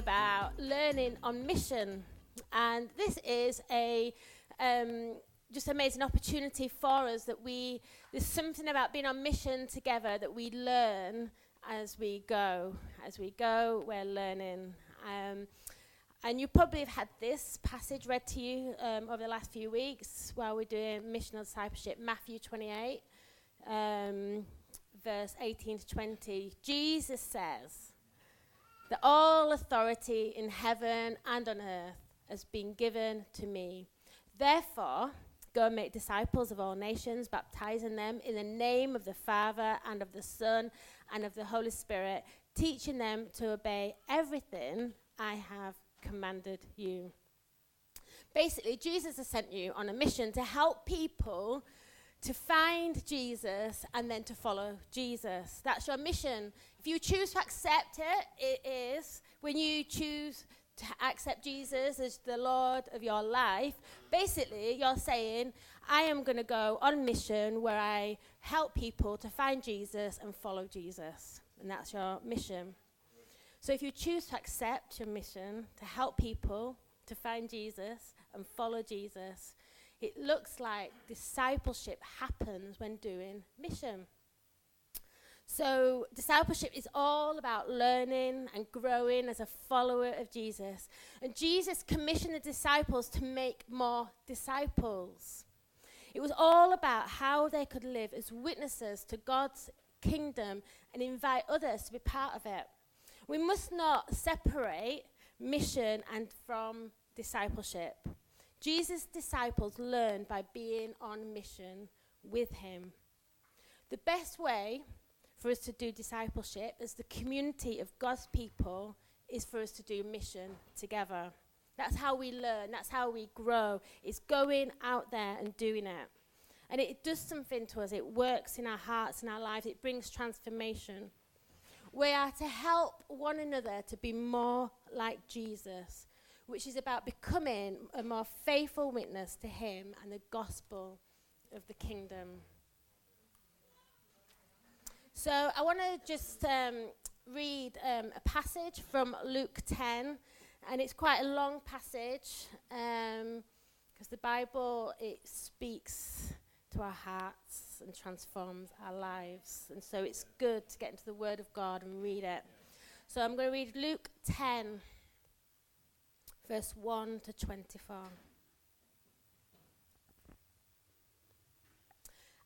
about learning on mission. And this is a um, just amazing opportunity for us that we, there's something about being on mission together that we learn as we go. As we go, we're learning. Um, and you probably have had this passage read to you um, over the last few weeks while we're doing missional discipleship, Matthew 28, um, verse 18 to 20. Jesus says that all authority in heaven and on earth has been given to me. Therefore, go and make disciples of all nations, baptizing them in the name of the Father and of the Son and of the Holy Spirit, teaching them to obey everything I have commanded you. Basically, Jesus has sent you on a mission to help people to find Jesus and then to follow Jesus. That's your mission. If you choose to accept it, it is when you choose to accept Jesus as the Lord of your life, basically you're saying, I am going to go on mission where I help people to find Jesus and follow Jesus. And that's your mission. So if you choose to accept your mission to help people to find Jesus and follow Jesus, it looks like discipleship happens when doing mission. So, discipleship is all about learning and growing as a follower of Jesus. And Jesus commissioned the disciples to make more disciples. It was all about how they could live as witnesses to God's kingdom and invite others to be part of it. We must not separate mission and from discipleship. Jesus' disciples learned by being on mission with him. The best way for us to do discipleship as the community of God's people is for us to do mission together. That's how we learn, that's how we grow, is going out there and doing it. And it does something to us, it works in our hearts and our lives, it brings transformation. We are to help one another to be more like Jesus, which is about becoming a more faithful witness to Him and the gospel of the kingdom. So I want to just um, read um, a passage from Luke 10, and it's quite a long passage because um, the Bible it speaks to our hearts and transforms our lives, and so it's good to get into the Word of God and read it. So I'm going to read Luke 10, verse 1 to 24.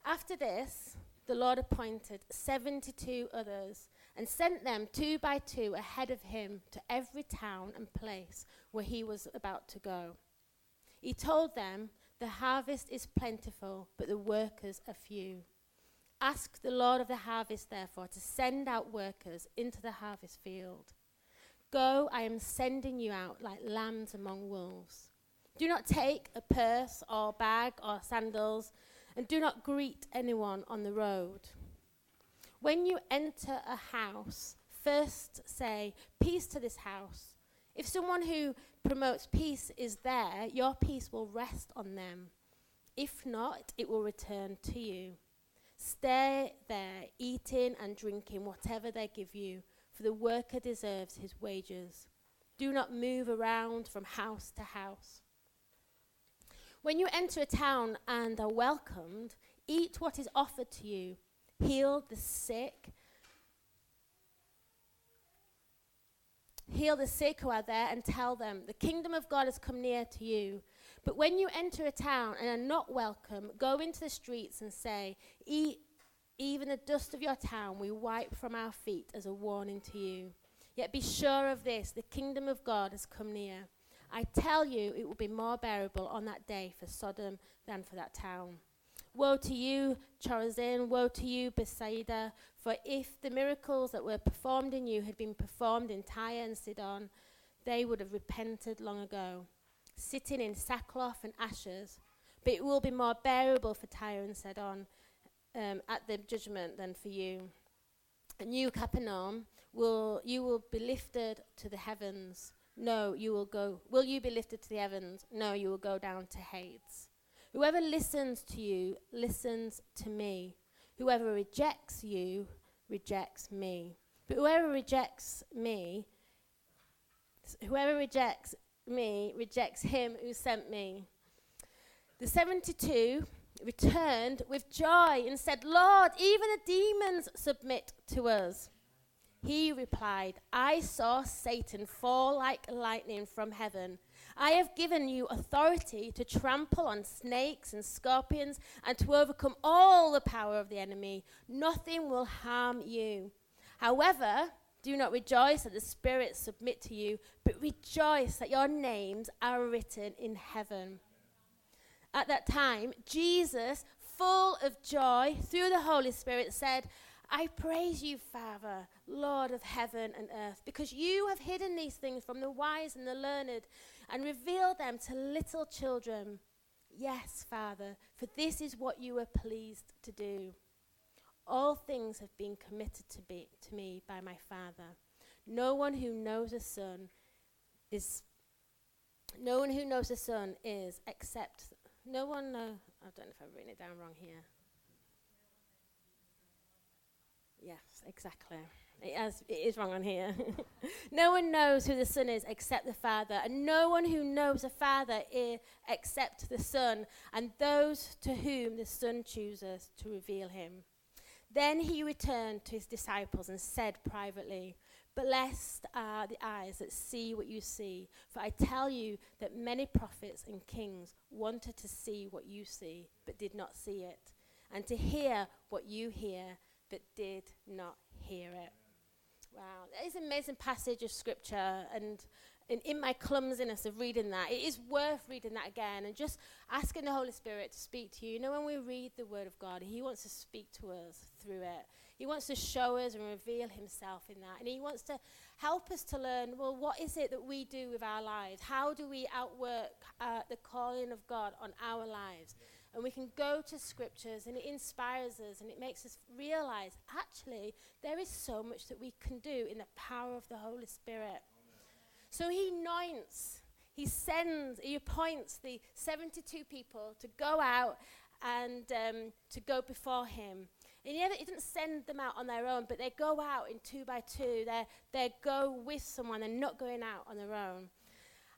After this, the Lord appointed 72 others and sent them two by two ahead of him to every town and place where he was about to go. He told them, The harvest is plentiful, but the workers are few. Ask the Lord of the harvest, therefore, to send out workers into the harvest field. Go, I am sending you out like lambs among wolves. Do not take a purse or bag or sandals and do not greet anyone on the road. When you enter a house, first say, Peace to this house. If someone who promotes peace is there, your peace will rest on them. If not, it will return to you. Stay there, eating and drinking whatever they give you, for the worker deserves his wages. Do not move around from house to house. When you enter a town and are welcomed, eat what is offered to you, heal the sick, heal the sick who are there, and tell them, The kingdom of God has come near to you. But when you enter a town and are not welcome, go into the streets and say, Eat even the dust of your town we wipe from our feet as a warning to you. Yet be sure of this the kingdom of God has come near. I tell you, it will be more bearable on that day for Sodom than for that town. Woe to you, Chorazin! Woe to you, Bethsaida! For if the miracles that were performed in you had been performed in Tyre and Sidon, they would have repented long ago, sitting in sackcloth and ashes. But it will be more bearable for Tyre and Sidon um, at the judgment than for you. And you, Capernaum, will you will be lifted to the heavens. No, you will go. Will you be lifted to the heavens? No, you will go down to Hades. Whoever listens to you listens to me. Whoever rejects you rejects me. But whoever rejects me Whoever rejects me rejects him who sent me. The 72 returned with joy and said, Lord, even the demons submit to us. He replied, I saw Satan fall like lightning from heaven. I have given you authority to trample on snakes and scorpions and to overcome all the power of the enemy. Nothing will harm you. However, do not rejoice that the spirits submit to you, but rejoice that your names are written in heaven. At that time, Jesus, full of joy through the Holy Spirit, said, I praise you, Father, Lord of heaven and earth, because you have hidden these things from the wise and the learned and revealed them to little children. Yes, Father, for this is what you were pleased to do. All things have been committed to, be, to me by my Father. No one who knows the Son is. No one who knows the Son is except. No one know. I don't know if I've written it down wrong here. Yes, exactly. It, has, it is wrong on here. no one knows who the Son is except the Father, and no one who knows the Father I- except the Son, and those to whom the Son chooses to reveal him. Then he returned to his disciples and said privately, Blessed are the eyes that see what you see, for I tell you that many prophets and kings wanted to see what you see, but did not see it, and to hear what you hear, but did not hear it. Wow, that is an amazing passage of scripture, and in, in my clumsiness of reading that, it is worth reading that again and just asking the Holy Spirit to speak to you. You know, when we read the Word of God, He wants to speak to us through it. He wants to show us and reveal Himself in that. And He wants to help us to learn well, what is it that we do with our lives? How do we outwork uh, the calling of God on our lives? And we can go to scriptures and it inspires us and it makes us realize actually there is so much that we can do in the power of the Holy Spirit. So he anoints, he sends, he appoints the 72 people to go out and um, to go before him. He, never, he didn't send them out on their own, but they go out in two by two. They they go with someone. They're not going out on their own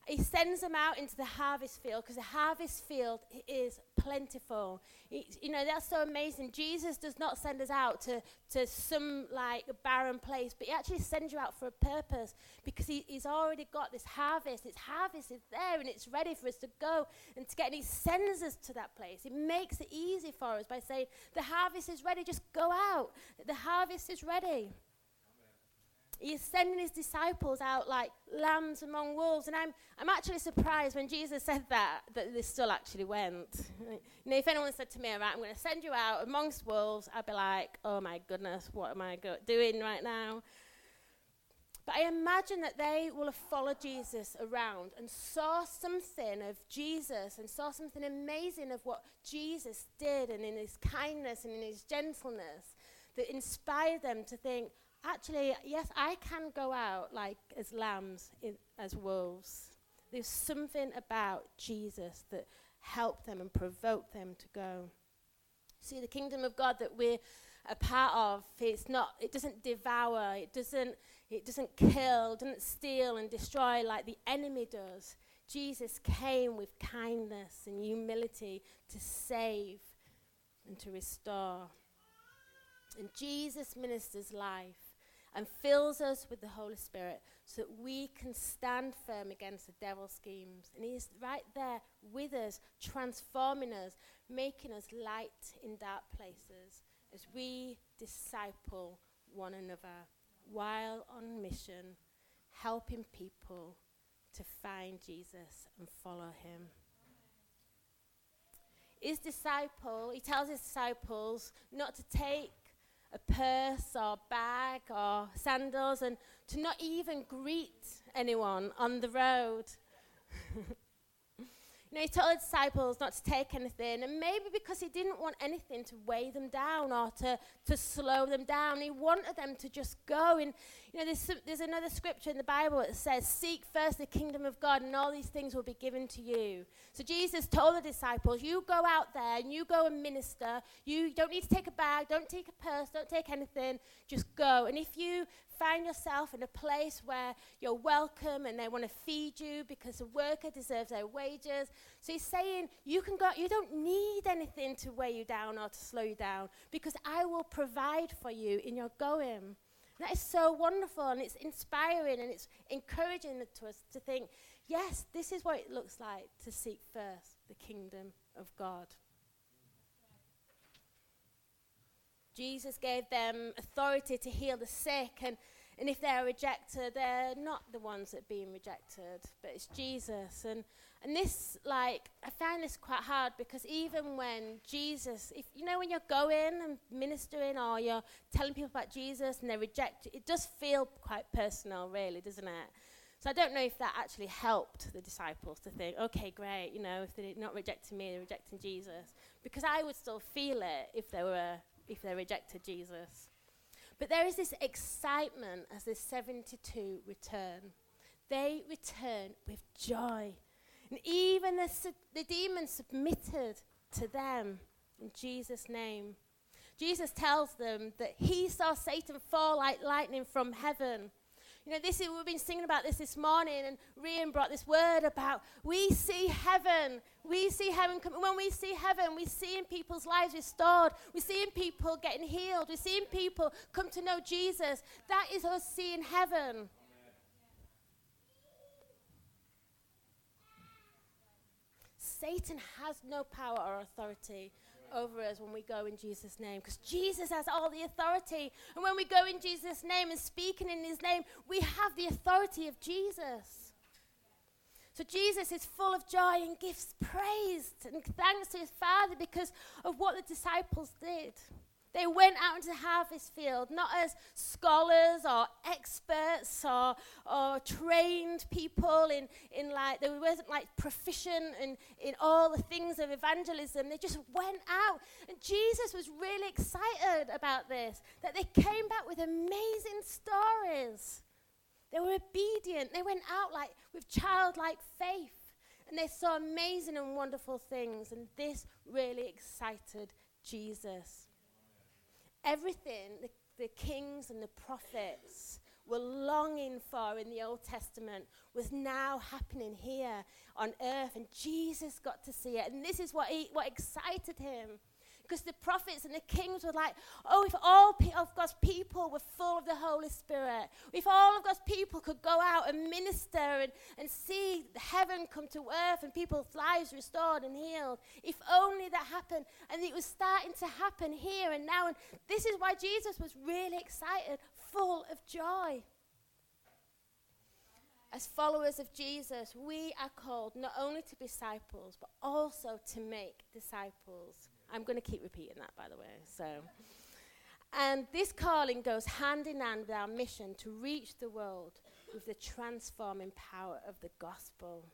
he sends them out into the harvest field because the harvest field is plentiful. you know, that's so amazing. Jesus does not send us out to, to some like barren place, but he actually sends you out for a purpose because he, he's already got this harvest. His harvest is there and it's ready for us to go and to get. And he sends us to that place. He makes it easy for us by saying, The harvest is ready, just go out. The harvest is ready. He is sending his disciples out like lambs among wolves. And I'm, I'm actually surprised when Jesus said that, that they still actually went. you know, if anyone said to me, right, I'm going to send you out amongst wolves, I'd be like, oh my goodness, what am I go- doing right now? But I imagine that they will have followed Jesus around and saw something of Jesus and saw something amazing of what Jesus did and in his kindness and in his gentleness that inspired them to think, actually, yes, I can go out like as lambs, in, as wolves. There's something about Jesus that helped them and provoked them to go. See, the kingdom of God that we're a part of, it's not, it doesn't devour, it doesn't, it doesn't kill, doesn't steal and destroy like the enemy does. Jesus came with kindness and humility to save and to restore. And Jesus ministers life and fills us with the Holy Spirit so that we can stand firm against the devil's schemes. And He's right there with us, transforming us, making us light in dark places as we disciple one another while on mission, helping people to find Jesus and follow Him. His disciple, he tells his disciples not to take a purse or bag or sandals and to not even greet anyone on the road. know, he told the disciples not to take anything, and maybe because he didn't want anything to weigh them down or to, to slow them down. He wanted them to just go. And, you know, there's, there's another scripture in the Bible that says, Seek first the kingdom of God, and all these things will be given to you. So Jesus told the disciples, You go out there and you go and minister. You don't need to take a bag, don't take a purse, don't take anything. Just go. And if you find yourself in a place where you're welcome and they want to feed you because the worker deserves their wages. So he's saying, You can go, you don't need anything to weigh you down or to slow you down because I will provide for you in your going. That is so wonderful and it's inspiring and it's encouraging to us to think, yes, this is what it looks like to seek first the kingdom of God. Jesus gave them authority to heal the sick, and, and if they're rejected, they're not the ones that are being rejected, but it's Jesus. And, and this, like, I find this quite hard because even when Jesus, if you know, when you're going and ministering or you're telling people about Jesus and they reject you, it does feel quite personal, really, doesn't it? So I don't know if that actually helped the disciples to think, okay, great, you know, if they're not rejecting me, they're rejecting Jesus. Because I would still feel it if they were if they rejected Jesus. But there is this excitement as the 72 return. They return with joy. And even the, su- the demons submitted to them in Jesus' name. Jesus tells them that he saw Satan fall like lightning from heaven. You know, this is, we've been singing about this this morning, and Rian brought this word about we see heaven. We see heaven. Com- when we see heaven, we see in people's lives restored. We're seeing people getting healed. We're seeing people come to know Jesus. That is us seeing heaven. Satan has no power or authority over us when we go in Jesus' name. Because Jesus has all the authority. And when we go in Jesus' name and speaking in his name, we have the authority of Jesus. So Jesus is full of joy and gives praise and thanks to his Father because of what the disciples did. They went out into the harvest field, not as scholars or experts or, or trained people in, in like, they weren't like proficient in, in all the things of evangelism. They just went out. And Jesus was really excited about this, that they came back with amazing stories. They were obedient. They went out like with childlike faith. And they saw amazing and wonderful things. And this really excited Jesus everything the, the kings and the prophets were longing for in the Old Testament was now happening here on earth, and Jesus got to see it. And this is what, he, what excited him. Because the prophets and the kings were like, oh, if all pe- of God's people were full of the Holy Spirit, if all of God's people could go out and minister and, and see heaven come to earth and people's lives restored and healed, if only that happened. And it was starting to happen here and now. And this is why Jesus was really excited, full of joy. As followers of Jesus, we are called not only to be disciples, but also to make disciples. I'm going to keep repeating that, by the way. So, and this calling goes hand in hand with our mission to reach the world with the transforming power of the gospel.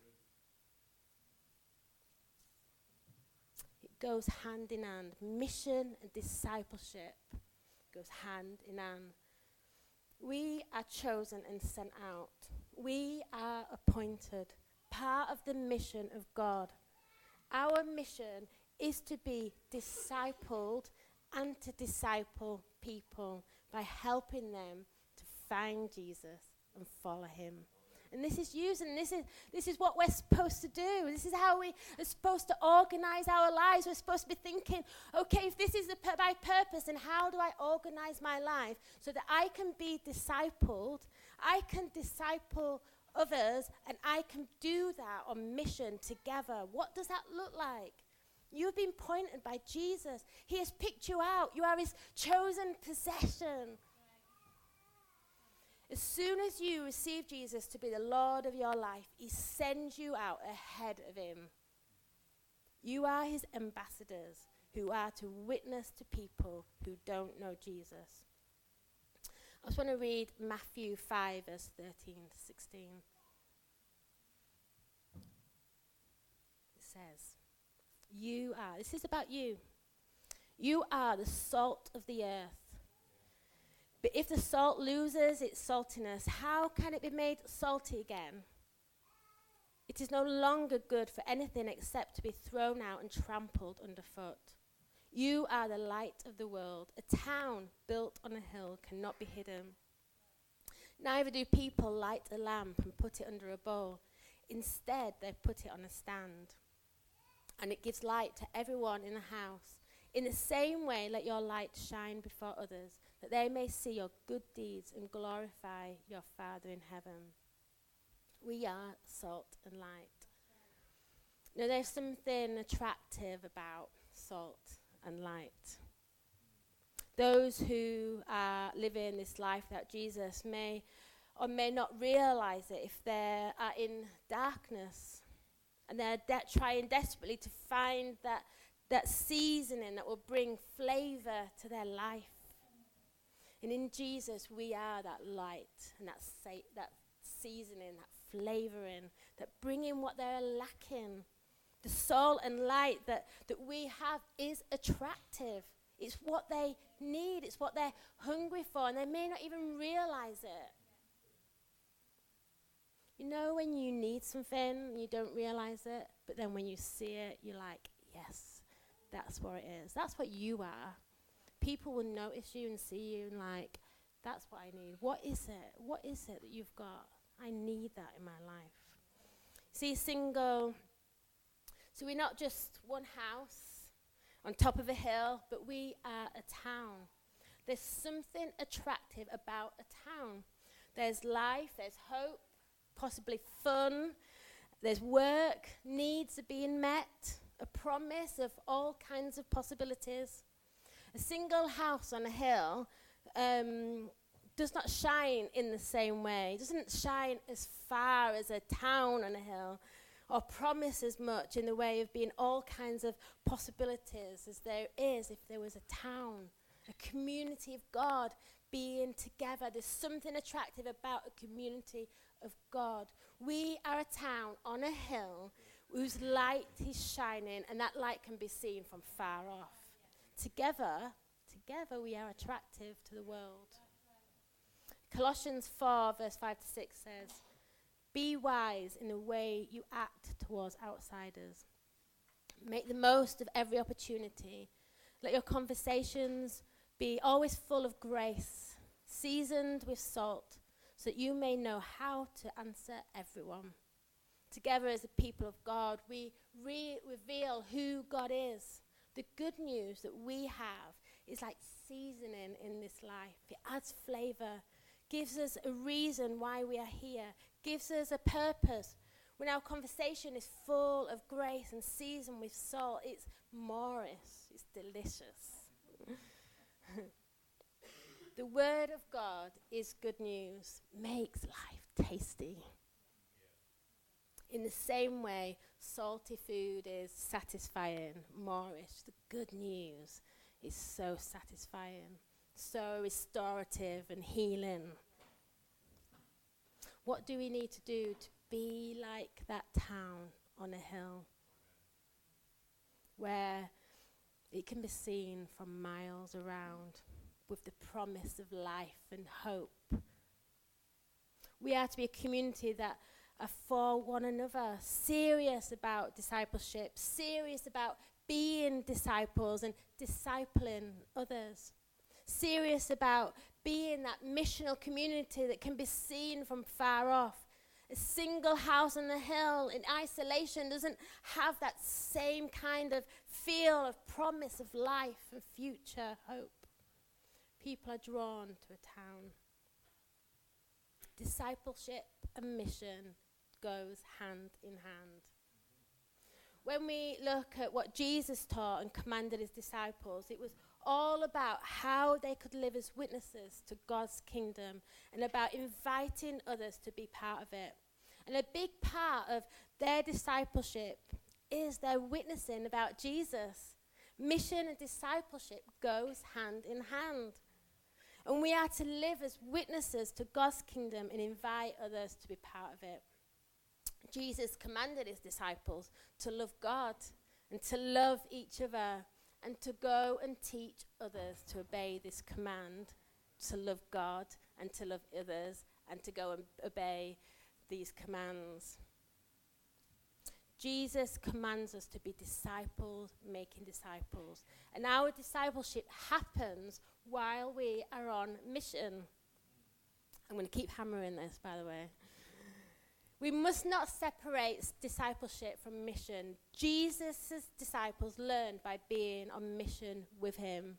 It goes hand in hand. Mission and discipleship goes hand in hand. We are chosen and sent out. We are appointed, part of the mission of God. Our mission is to be discipled and to disciple people by helping them to find Jesus and follow him. And this is using this is this is what we're supposed to do. This is how we are supposed to organize our lives. We're supposed to be thinking, okay, if this is pur- my purpose, then how do I organize my life so that I can be discipled, I can disciple others, and I can do that on mission together. What does that look like? You've been pointed by Jesus. He has picked you out. You are his chosen possession. As soon as you receive Jesus to be the Lord of your life, he sends you out ahead of him. You are his ambassadors who are to witness to people who don't know Jesus. I just want to read Matthew 5, verse 13 to 16. It says. You are, this is about you. You are the salt of the earth. But if the salt loses its saltiness, how can it be made salty again? It is no longer good for anything except to be thrown out and trampled underfoot. You are the light of the world. A town built on a hill cannot be hidden. Neither do people light a lamp and put it under a bowl. Instead, they put it on a stand. And it gives light to everyone in the house. In the same way, let your light shine before others, that they may see your good deeds and glorify your Father in heaven. We are salt and light. Now, there's something attractive about salt and light. Those who are living this life without Jesus may or may not realize it if they are in darkness and they're de- trying desperately to find that, that seasoning that will bring flavor to their life. And in Jesus, we are that light and that, sa- that seasoning, that flavoring, that bringing what they're lacking. The salt and light that, that we have is attractive. It's what they need, it's what they're hungry for, and they may not even realize it. You know, when you need something, you don't realize it, but then when you see it, you're like, yes, that's what it is. That's what you are. People will notice you and see you and, like, that's what I need. What is it? What is it that you've got? I need that in my life. See, single. So we're not just one house on top of a hill, but we are a town. There's something attractive about a town. There's life, there's hope, possibly fun, there's work, needs are being met, a promise of all kinds of possibilities. A single house on a hill um, does not shine in the same way. It doesn't shine as far as a town on a hill or promise as much in the way of being all kinds of possibilities as there is if there was a town, a community of God being together. There's something attractive about a community of God. We are a town on a hill whose light is shining, and that light can be seen from far off. Together, together we are attractive to the world. Colossians 4, verse 5 to 6 says, Be wise in the way you act towards outsiders. Make the most of every opportunity. Let your conversations be always full of grace, seasoned with salt, so that you may know how to answer everyone. Together as a people of God, we re- reveal who God is. The good news that we have is like seasoning in this life. It adds flavor, gives us a reason why we are here, gives us a purpose. When our conversation is full of grace and seasoned with salt, it's moreish. It's delicious. the Word of God is good news, makes life tasty. In the same way, salty food is satisfying, moreish, the good news is so satisfying so restorative and healing. What do we need to do to be like that town on a hill where it can be seen from miles around with the promise of life and hope? We are to be a community that are for one another, serious about discipleship, serious about being disciples and discipling others serious about being that missional community that can be seen from far off. A single house on the hill in isolation doesn't have that same kind of feel of promise of life and future hope. People are drawn to a town. Discipleship and mission goes hand in hand. When we look at what Jesus taught and commanded his disciples, it was all about how they could live as witnesses to God's kingdom and about inviting others to be part of it. And a big part of their discipleship is their witnessing about Jesus. Mission and discipleship goes hand in hand. And we are to live as witnesses to God's kingdom and invite others to be part of it. Jesus commanded his disciples to love God and to love each other and to go and teach others to obey this command to love God and to love others and to go and obey these commands. Jesus commands us to be disciples, making disciples. And our discipleship happens while we are on mission. I'm going to keep hammering this, by the way. We must not separate discipleship from mission. Jesus' disciples learned by being on mission with him.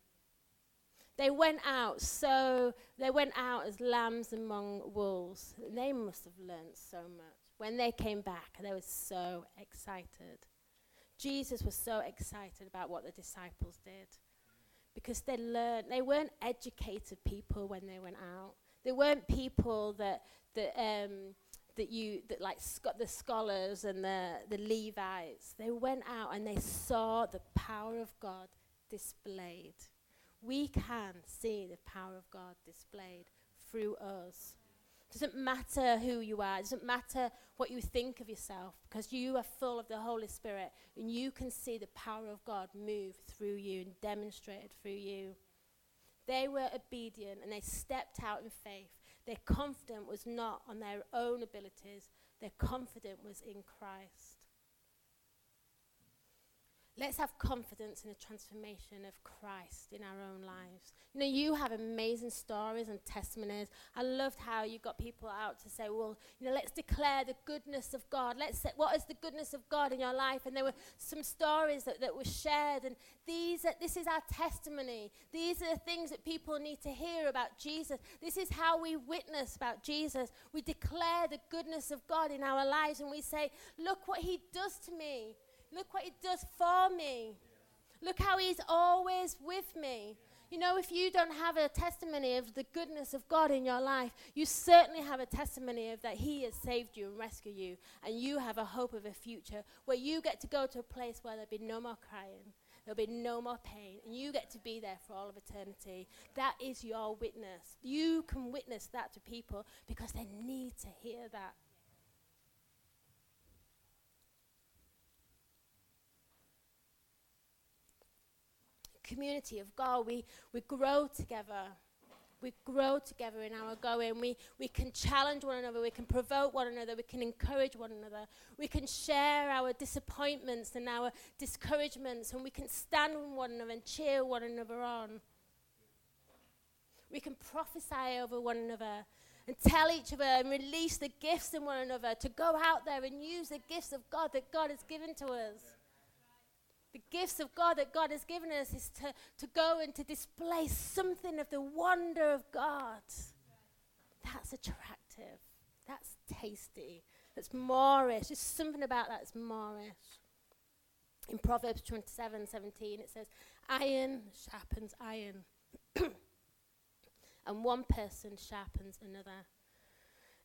They went out so they went out as lambs among wolves. They must have learned so much. When they came back, they were so excited. Jesus was so excited about what the disciples did because they learned. They weren't educated people when they went out. They weren't people that that um, that you that like sc- the scholars and the the Levites. They went out and they saw the power of God displayed. We can see the power of God displayed through us. Doesn't matter who you are. It doesn't matter what you think of yourself because you are full of the Holy Spirit and you can see the power of God move through you and demonstrated through you. They were obedient and they stepped out in faith. Their confidence was not on their own abilities, their confidence was in Christ. Let's have confidence in the transformation of Christ in our own lives. You know, you have amazing stories and testimonies. I loved how you got people out to say, well, you know, let's declare the goodness of God. Let's say, what is the goodness of God in your life? And there were some stories that, that were shared. And these are, this is our testimony. These are the things that people need to hear about Jesus. This is how we witness about Jesus. We declare the goodness of God in our lives and we say, look what he does to me. Look what He does for me. Look how He's always with me. You know, if you don't have a testimony of the goodness of God in your life, you certainly have a testimony of that He has saved you and rescued you, and you have a hope of a future where you get to go to a place where there'll be no more crying, there'll be no more pain, and you get to be there for all of eternity. That is your witness. You can witness that to people because they need to hear that. Community of God, we, we grow together. We grow together in our going. We, we can challenge one another. We can provoke one another. We can encourage one another. We can share our disappointments and our discouragements, and we can stand with one another and cheer one another on. We can prophesy over one another and tell each other and release the gifts in one another to go out there and use the gifts of God that God has given to us the gifts of God that God has given us is to, to go and to display something of the wonder of God. That's attractive. That's tasty. That's moreish. There's something about that that's moreish. In Proverbs 27 17, it says, Iron sharpens iron, and one person sharpens another.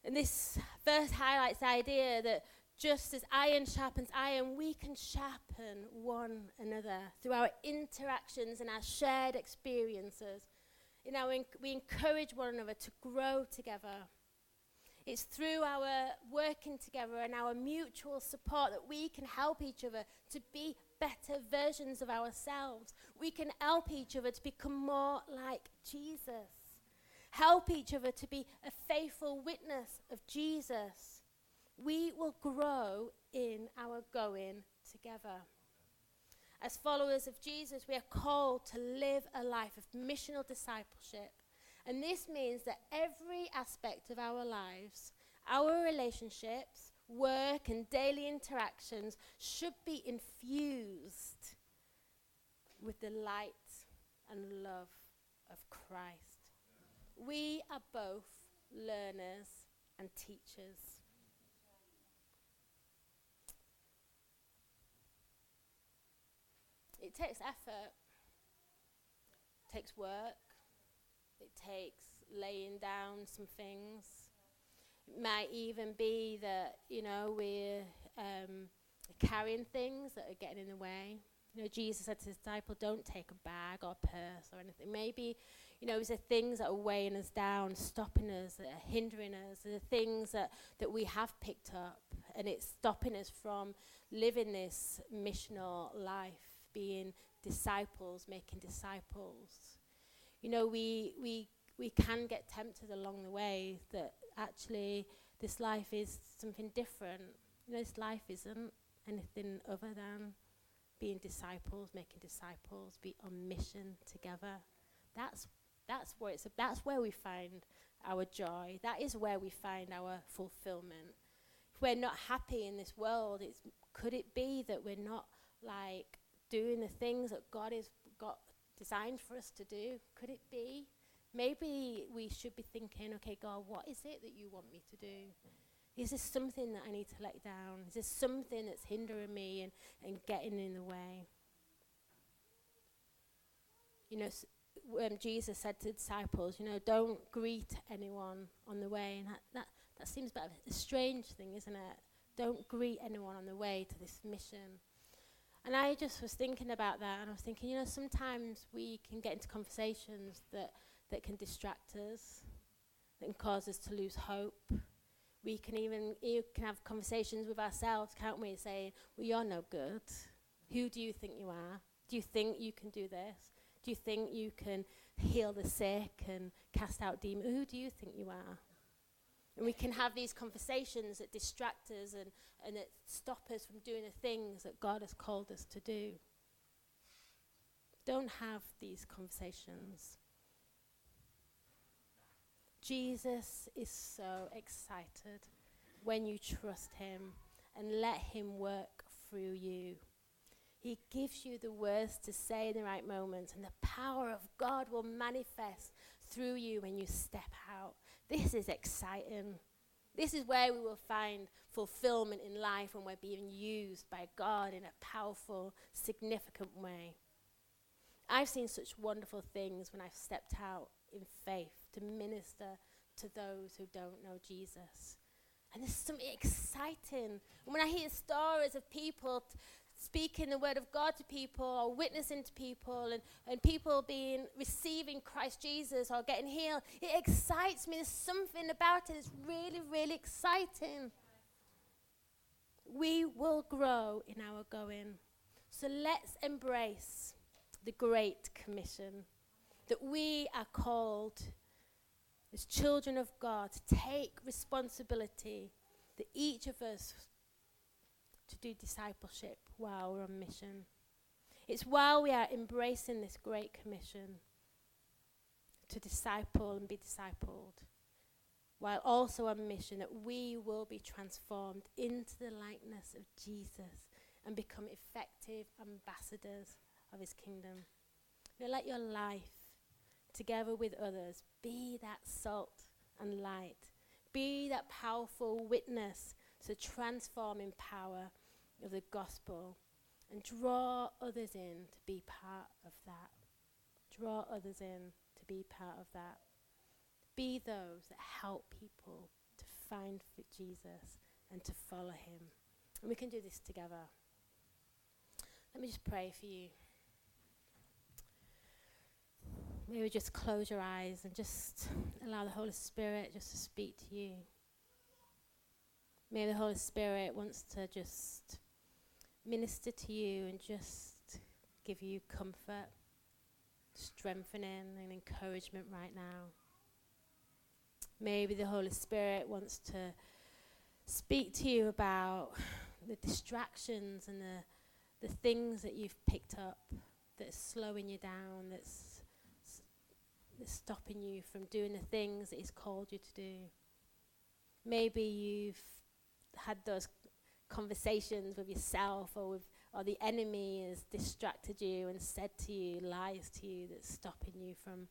And this verse highlights the idea that just as iron sharpens iron, we can sharpen one another through our interactions and our shared experiences. Our enc- we encourage one another to grow together. It's through our working together and our mutual support that we can help each other to be better versions of ourselves. We can help each other to become more like Jesus. Help each other to be a faithful witness of Jesus we will grow in our going together. As followers of Jesus, we are called to live a life of missional discipleship. And this means that every aspect of our lives, our relationships, work, and daily interactions should be infused with the light and love of Christ. We are both learners and teachers. It takes effort, takes work, it takes laying down some things. It might even be that, you know, we're um, carrying things that are getting in the way. You know, Jesus said to his disciple, don't take a bag or purse or anything. Maybe, You know, is there things that are weighing us down, stopping us, that are hindering us? the things that, that we have picked up and it's stopping us from living this missional life, being disciples, making disciples? You know, we, we, we can get tempted along the way that actually this life is something different. You know, this life isn't anything other than being disciples, making disciples, be on mission together. That's that's where it's that's where we find our joy. That is where we find our fulfillment. If we're not happy in this world, it's could it be that we're not like doing the things that God has got designed for us to do? Could it be? Maybe we should be thinking, okay, God, what is it that you want me to do? Is this something that I need to let down? Is this something that's hindering me and, and getting in the way? You know, s- Jesus said to the disciples, you know, don't greet anyone on the way. And that, that, that seems a bit of a strange thing, isn't it? Don't greet anyone on the way to this mission. And I just was thinking about that, and I was thinking, you know, sometimes we can get into conversations that, that can distract us, that can cause us to lose hope we can even you can have conversations with ourselves, can't we? Saying, "Well, you're no good. Who do you think you are? Do you think you can do this? Do you think you can heal the sick and cast out demons? Who do you think you are?" And we can have these conversations that distract us and, and that stop us from doing the things that God has called us to do. Don't have these conversations. Jesus is so excited when you trust him and let him work through you. He gives you the words to say in the right moment, and the power of God will manifest through you when you step out. This is exciting. This is where we will find fulfillment in life when we're being used by God in a powerful, significant way. I've seen such wonderful things when I've stepped out in faith to minister to those who don't know Jesus. And there's something exciting. And when I hear stories of people t- speaking the word of God to people or witnessing to people and, and people being receiving Christ Jesus or getting healed, it excites me. There's something about it that's really, really exciting. We will grow in our going. So let's embrace the Great Commission that we are called as children of God to take responsibility that each of us to do discipleship while we're on mission. It's while we are embracing this great commission to disciple and be discipled, while also on mission, that we will be transformed into the likeness of Jesus and become effective ambassadors of his kingdom. Now let your life, together with others, be that salt and light. Be that powerful witness to transforming power of the gospel and draw others in to be part of that. Draw others in to be part of that. Be those that help people to find Jesus and to follow him. And we can do this together. Let me just pray for you. Maybe just close your eyes and just allow the Holy Spirit just to speak to you. Maybe the Holy Spirit wants to just minister to you and just give you comfort, strengthening, and encouragement right now. Maybe the Holy Spirit wants to speak to you about the distractions and the, the things that you've picked up that's slowing you down, that's, that's stopping you from doing the things that He's called you to do. Maybe you've had those conversations with yourself or with or the enemy has distracted you and said to you lies to you that's stopping you from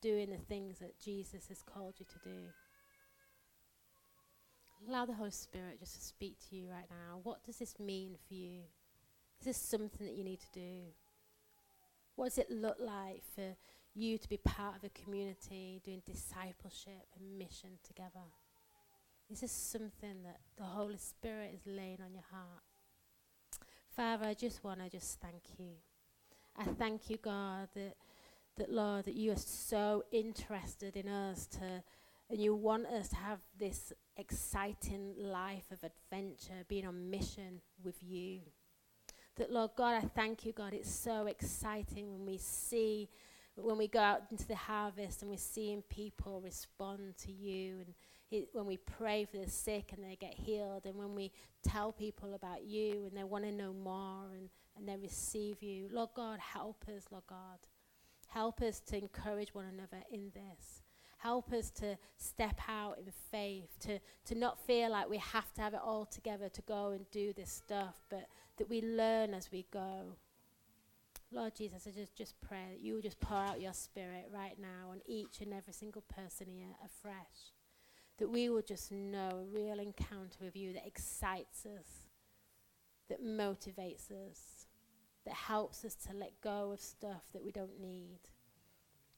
doing the things that Jesus has called you to do. Allow the Holy Spirit just to speak to you right now. What does this mean for you? Is this something that you need to do? What does it look like for you to be part of a community doing discipleship and mission together? This is something that the Holy Spirit is laying on your heart? Father, I just want to just thank you. I thank you, God, that That, Lord, that you are so interested in us to, and you want us to have this exciting life of adventure, being on mission with you. That, Lord God, I thank you, God. It's so exciting when we see, when we go out into the harvest and we're seeing people respond to you, and when we pray for the sick and they get healed, and when we tell people about you and they want to know more and, and they receive you. Lord God, help us, Lord God. Help us to encourage one another in this. Help us to step out in faith, to, to not feel like we have to have it all together to go and do this stuff, but that we learn as we go. Lord Jesus, I just, just pray that you will just pour out your spirit right now on each and every single person here afresh. That we will just know a real encounter with you that excites us, that motivates us, that helps us to let go of stuff that we don't need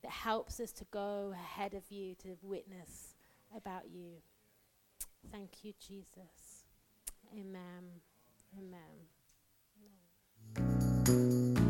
that helps us to go ahead of you to witness about you. Thank you, Jesus. Amen. Amen. Amen.